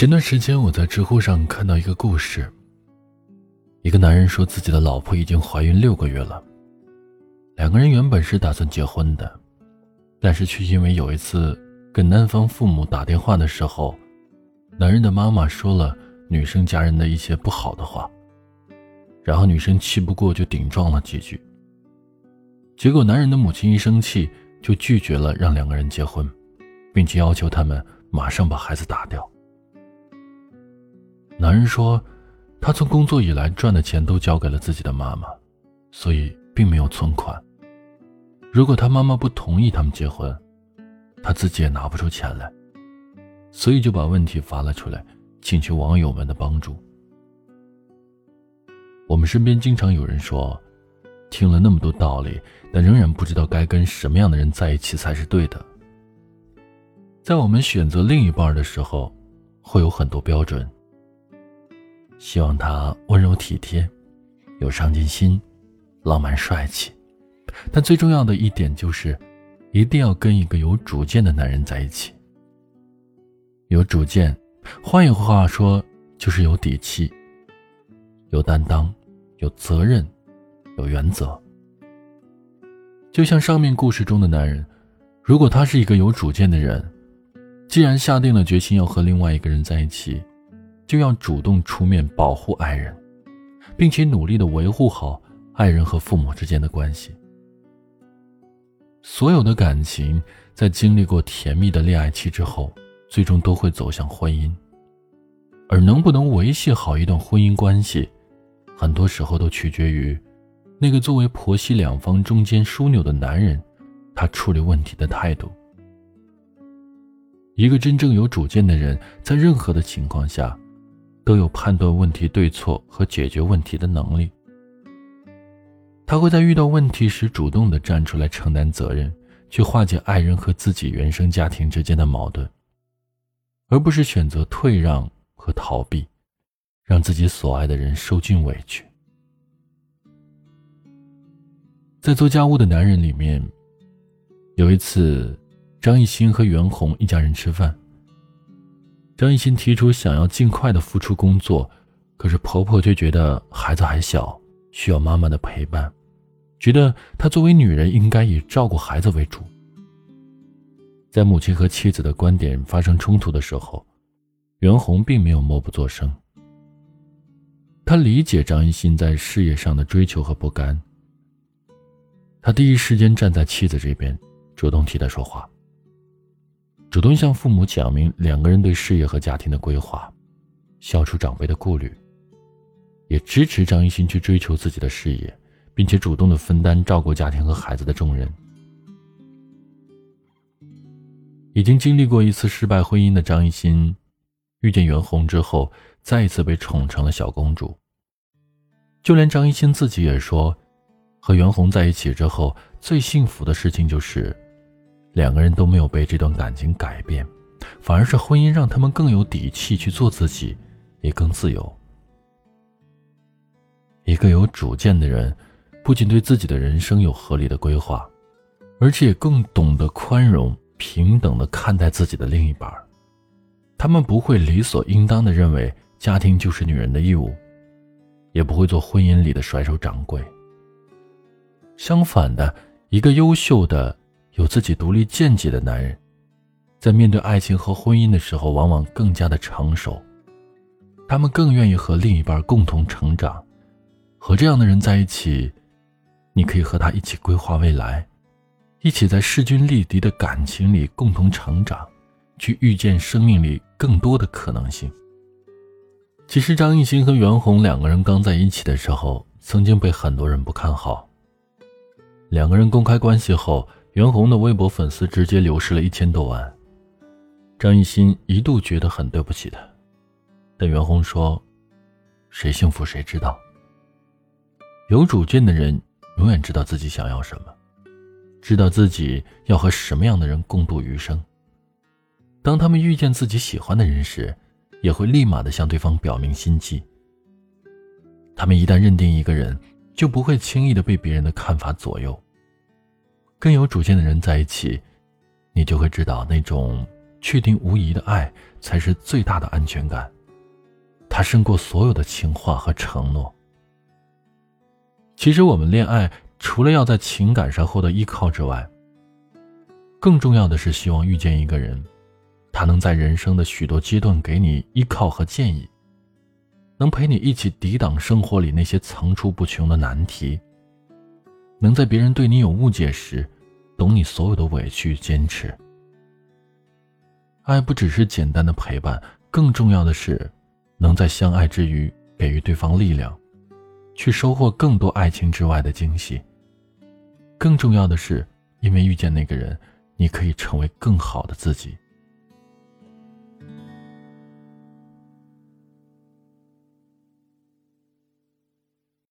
前段时间我在知乎上看到一个故事。一个男人说自己的老婆已经怀孕六个月了。两个人原本是打算结婚的，但是却因为有一次跟男方父母打电话的时候，男人的妈妈说了女生家人的一些不好的话，然后女生气不过就顶撞了几句。结果男人的母亲一生气就拒绝了让两个人结婚，并且要求他们马上把孩子打掉。男人说。他从工作以来赚的钱都交给了自己的妈妈，所以并没有存款。如果他妈妈不同意他们结婚，他自己也拿不出钱来，所以就把问题发了出来，请求网友们的帮助。我们身边经常有人说，听了那么多道理，但仍然不知道该跟什么样的人在一起才是对的。在我们选择另一半的时候，会有很多标准。希望他温柔体贴，有上进心，浪漫帅气，但最重要的一点就是，一定要跟一个有主见的男人在一起。有主见，换一句话说，就是有底气、有担当、有责任、有原则。就像上面故事中的男人，如果他是一个有主见的人，既然下定了决心要和另外一个人在一起。就要主动出面保护爱人，并且努力的维护好爱人和父母之间的关系。所有的感情在经历过甜蜜的恋爱期之后，最终都会走向婚姻。而能不能维系好一段婚姻关系，很多时候都取决于那个作为婆媳两方中间枢纽的男人，他处理问题的态度。一个真正有主见的人，在任何的情况下。都有判断问题对错和解决问题的能力。他会在遇到问题时主动的站出来承担责任，去化解爱人和自己原生家庭之间的矛盾，而不是选择退让和逃避，让自己所爱的人受尽委屈。在做家务的男人里面，有一次，张艺兴和袁弘一家人吃饭。张艺兴提出想要尽快的复出工作，可是婆婆却觉得孩子还小，需要妈妈的陪伴，觉得她作为女人应该以照顾孩子为主。在母亲和妻子的观点发生冲突的时候，袁弘并没有默不作声。他理解张艺兴在事业上的追求和不甘，他第一时间站在妻子这边，主动替她说话。主动向父母讲明两个人对事业和家庭的规划，消除长辈的顾虑，也支持张艺兴去追求自己的事业，并且主动的分担照顾家庭和孩子的重任。已经经历过一次失败婚姻的张艺兴，遇见袁弘之后，再一次被宠成了小公主。就连张艺兴自己也说，和袁弘在一起之后，最幸福的事情就是。两个人都没有被这段感情改变，反而是婚姻让他们更有底气去做自己，也更自由。一个有主见的人，不仅对自己的人生有合理的规划，而且更懂得宽容、平等的看待自己的另一半。他们不会理所应当的认为家庭就是女人的义务，也不会做婚姻里的甩手掌柜。相反的，一个优秀的。有自己独立见解的男人，在面对爱情和婚姻的时候，往往更加的成熟。他们更愿意和另一半共同成长。和这样的人在一起，你可以和他一起规划未来，一起在势均力敌的感情里共同成长，去遇见生命里更多的可能性。其实，张艺兴和袁弘两个人刚在一起的时候，曾经被很多人不看好。两个人公开关系后。袁弘的微博粉丝直接流失了一千多万，张艺兴一度觉得很对不起他，但袁弘说：“谁幸福谁知道。有主见的人永远知道自己想要什么，知道自己要和什么样的人共度余生。当他们遇见自己喜欢的人时，也会立马的向对方表明心迹。他们一旦认定一个人，就不会轻易的被别人的看法左右。”跟有主见的人在一起，你就会知道那种确定无疑的爱才是最大的安全感。它胜过所有的情话和承诺。其实，我们恋爱除了要在情感上获得依靠之外，更重要的是希望遇见一个人，他能在人生的许多阶段给你依靠和建议，能陪你一起抵挡生活里那些层出不穷的难题，能在别人对你有误解时，懂你所有的委屈与坚持。爱不只是简单的陪伴，更重要的是，能在相爱之余给予对方力量，去收获更多爱情之外的惊喜。更重要的是，因为遇见那个人。你可以成为更好的自己。